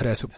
حراسو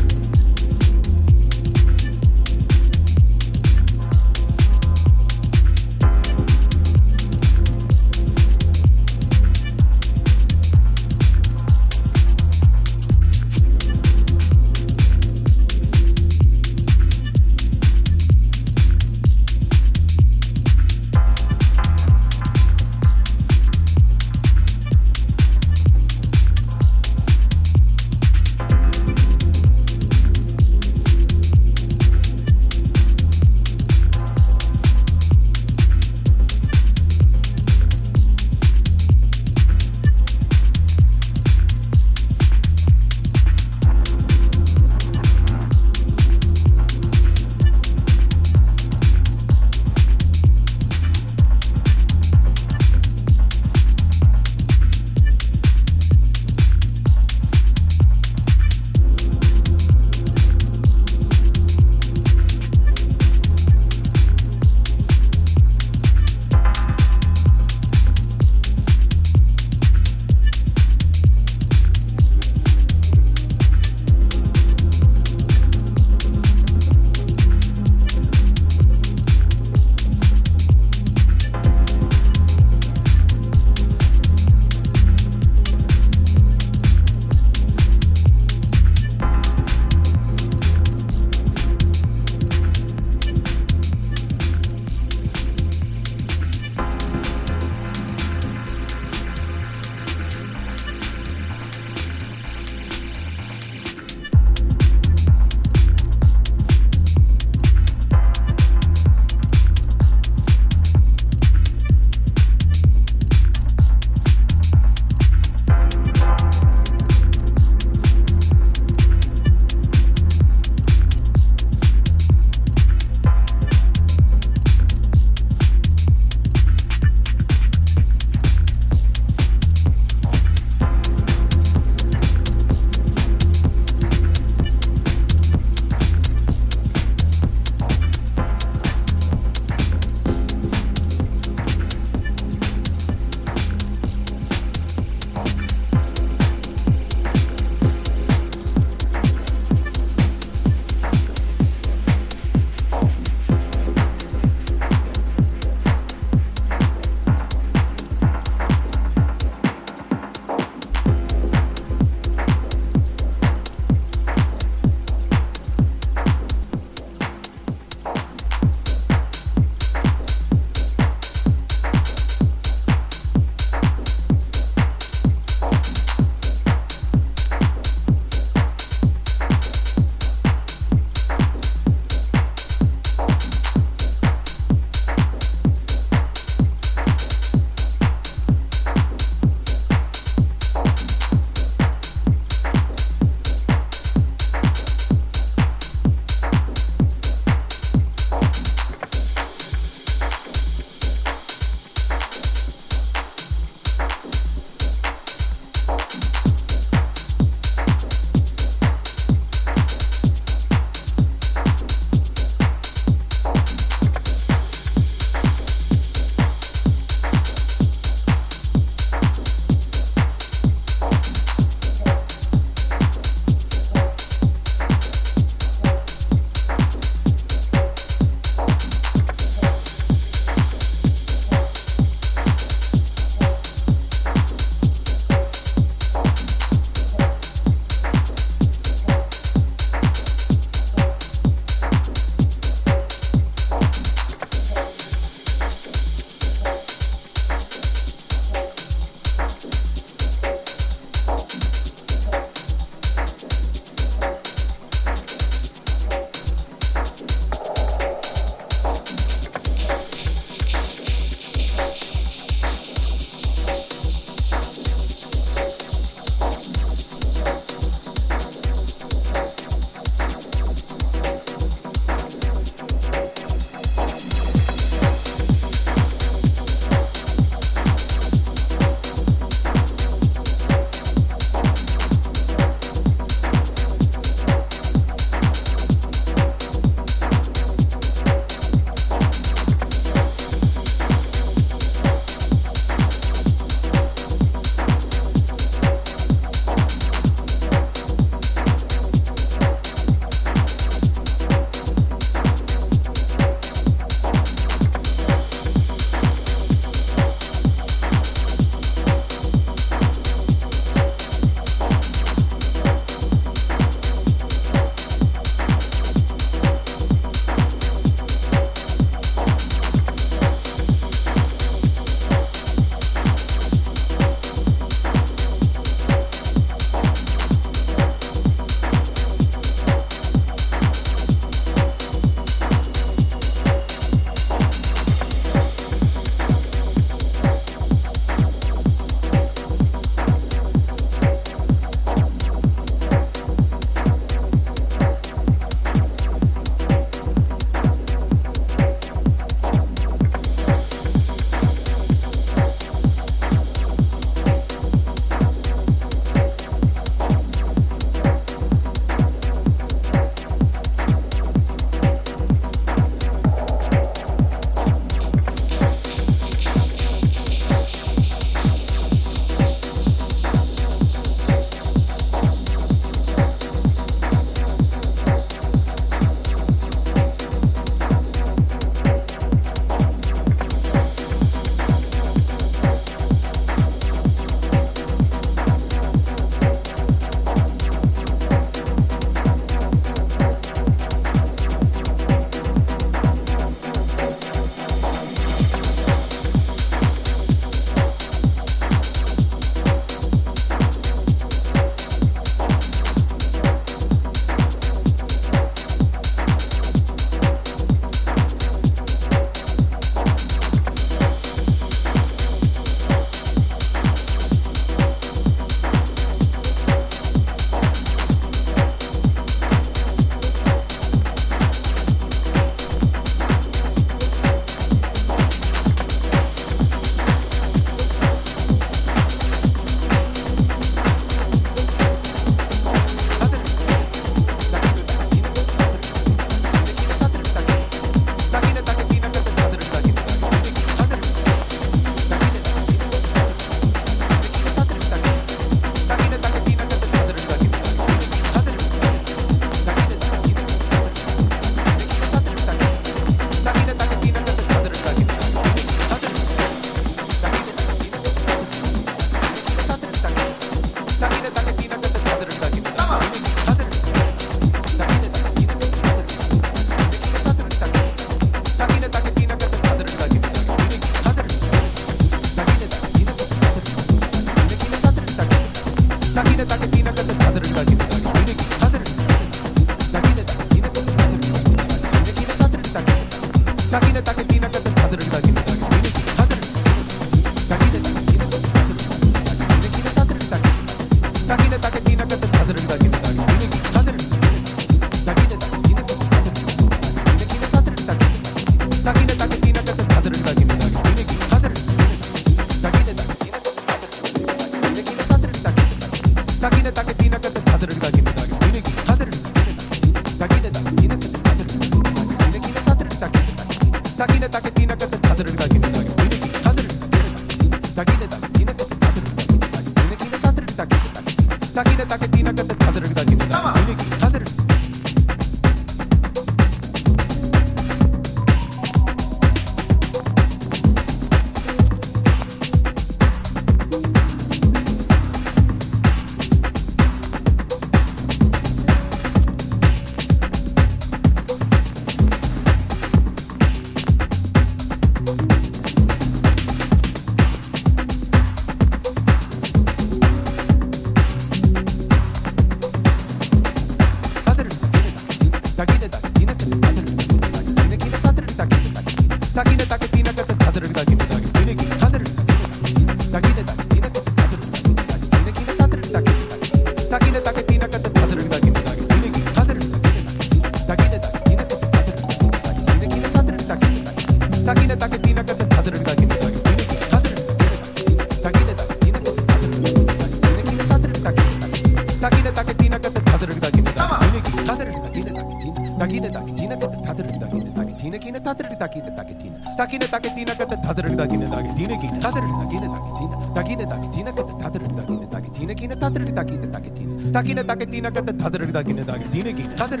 ina kata tadar da gine da gine ki tadar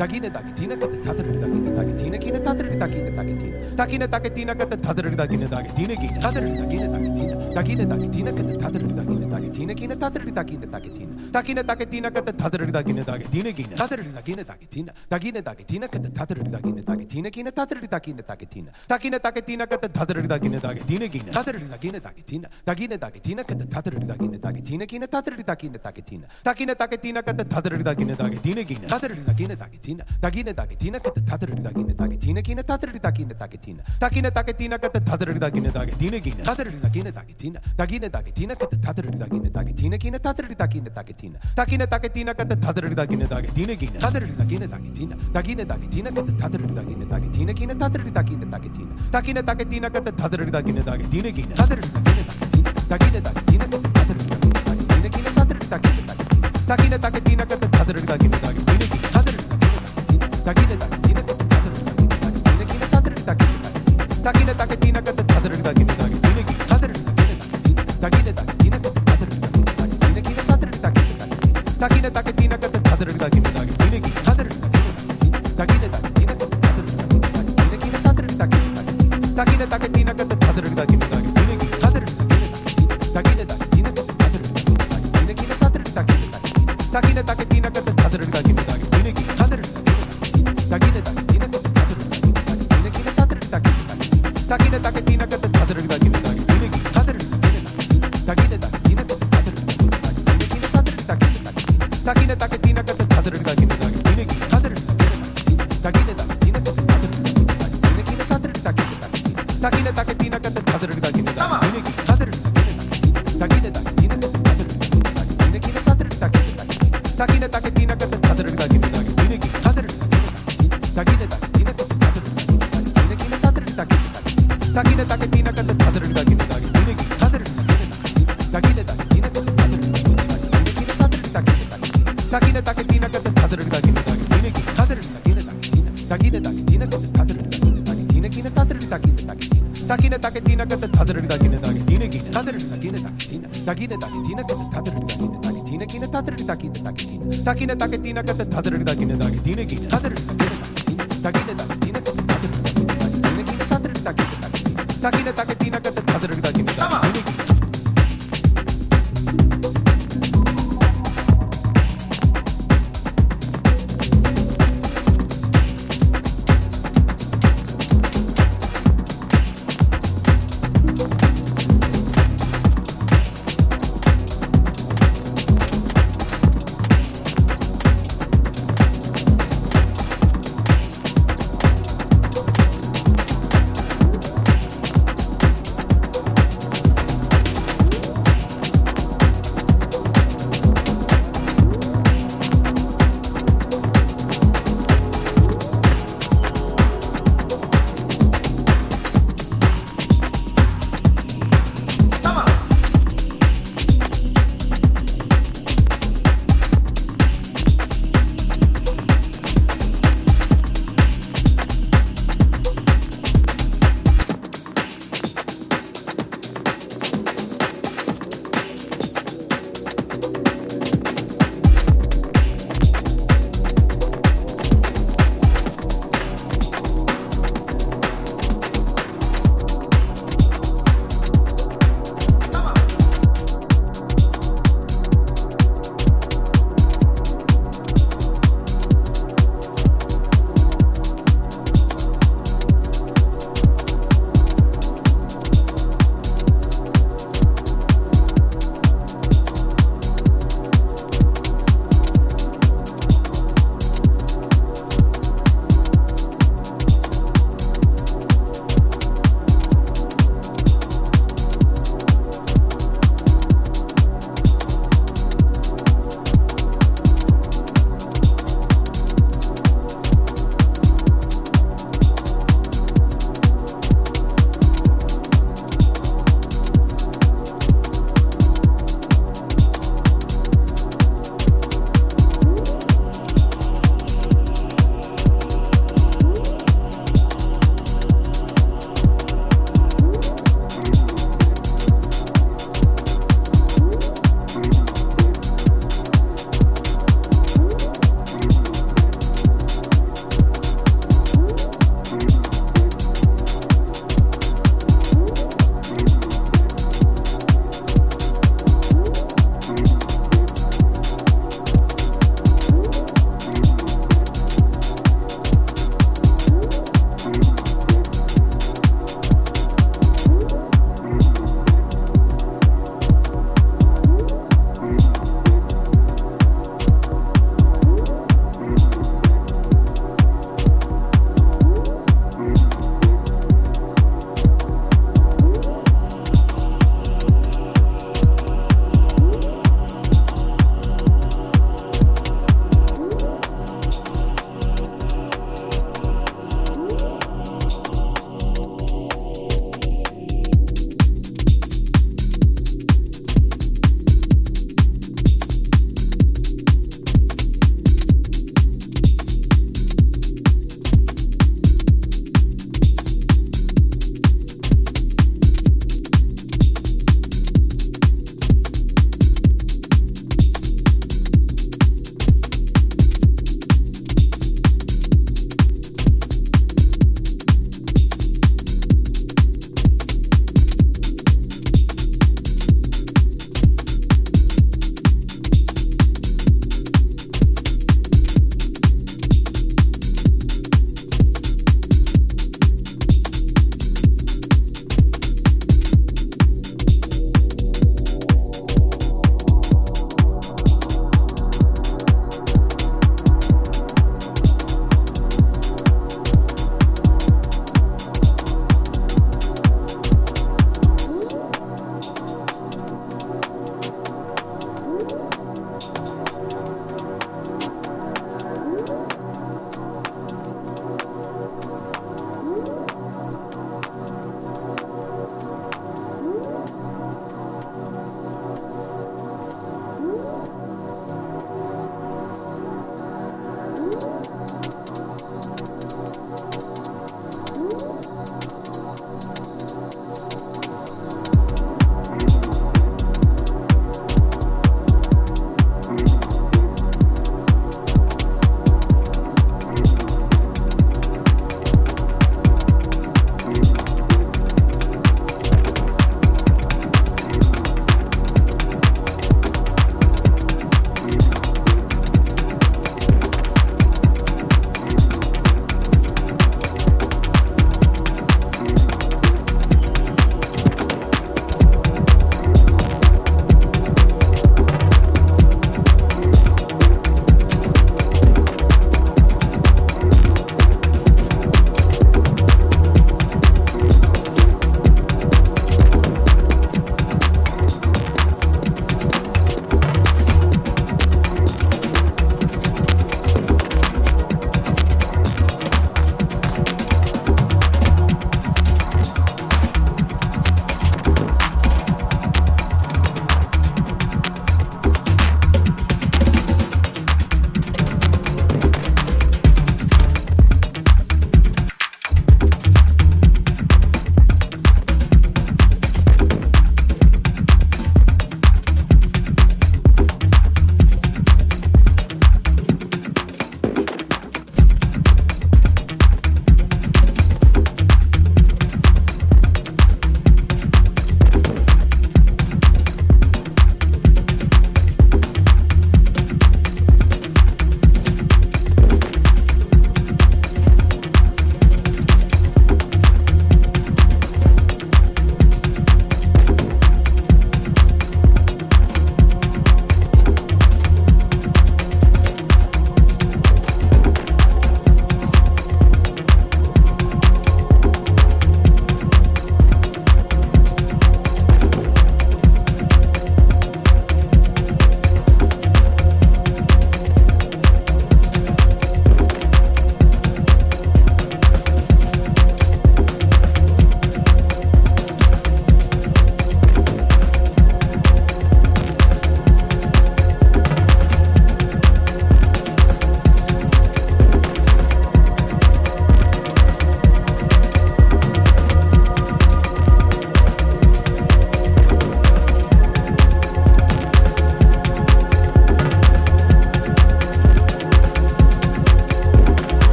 Takina takitina kata tatrin takina takitina kina tatrin takina takitina. Takina takitina kata tatrin takina takitina kina tatrin takina takitina. Takina takitina kata tatrin takina takitina kina tatrin takina takitina. Takina takitina kata tatrin takina takitina kina tatrin takina takitina. Takina takitina kata tatrin takina takitina kina tatrin takina takitina. Takina takitina kata tatrin takina takitina kina tatrin takina takitina. Takina takitina kata tatrin takina takitina kina tatrin takina takitina. Takina takitina kata tatrin takina takitina kina tatrin takina takitina. Taketina takine taketina kata tadrina takine taketina kine tadrina takine taketina takine taketina kata tadrina takine taketina kine tadrina takine taketina takine taketina kata tadrina takine taketina kine tadrina takine taketina takine taketina kata tadrina takine taketina kine tadrina takine taketina takine taketina kata takine takine taketina kata tadrina takine taketina kine tadrina 先でだけ takine taketina kata tadrina takine taketina kine tadrina takine taketina kata tadrina takine kine tadrina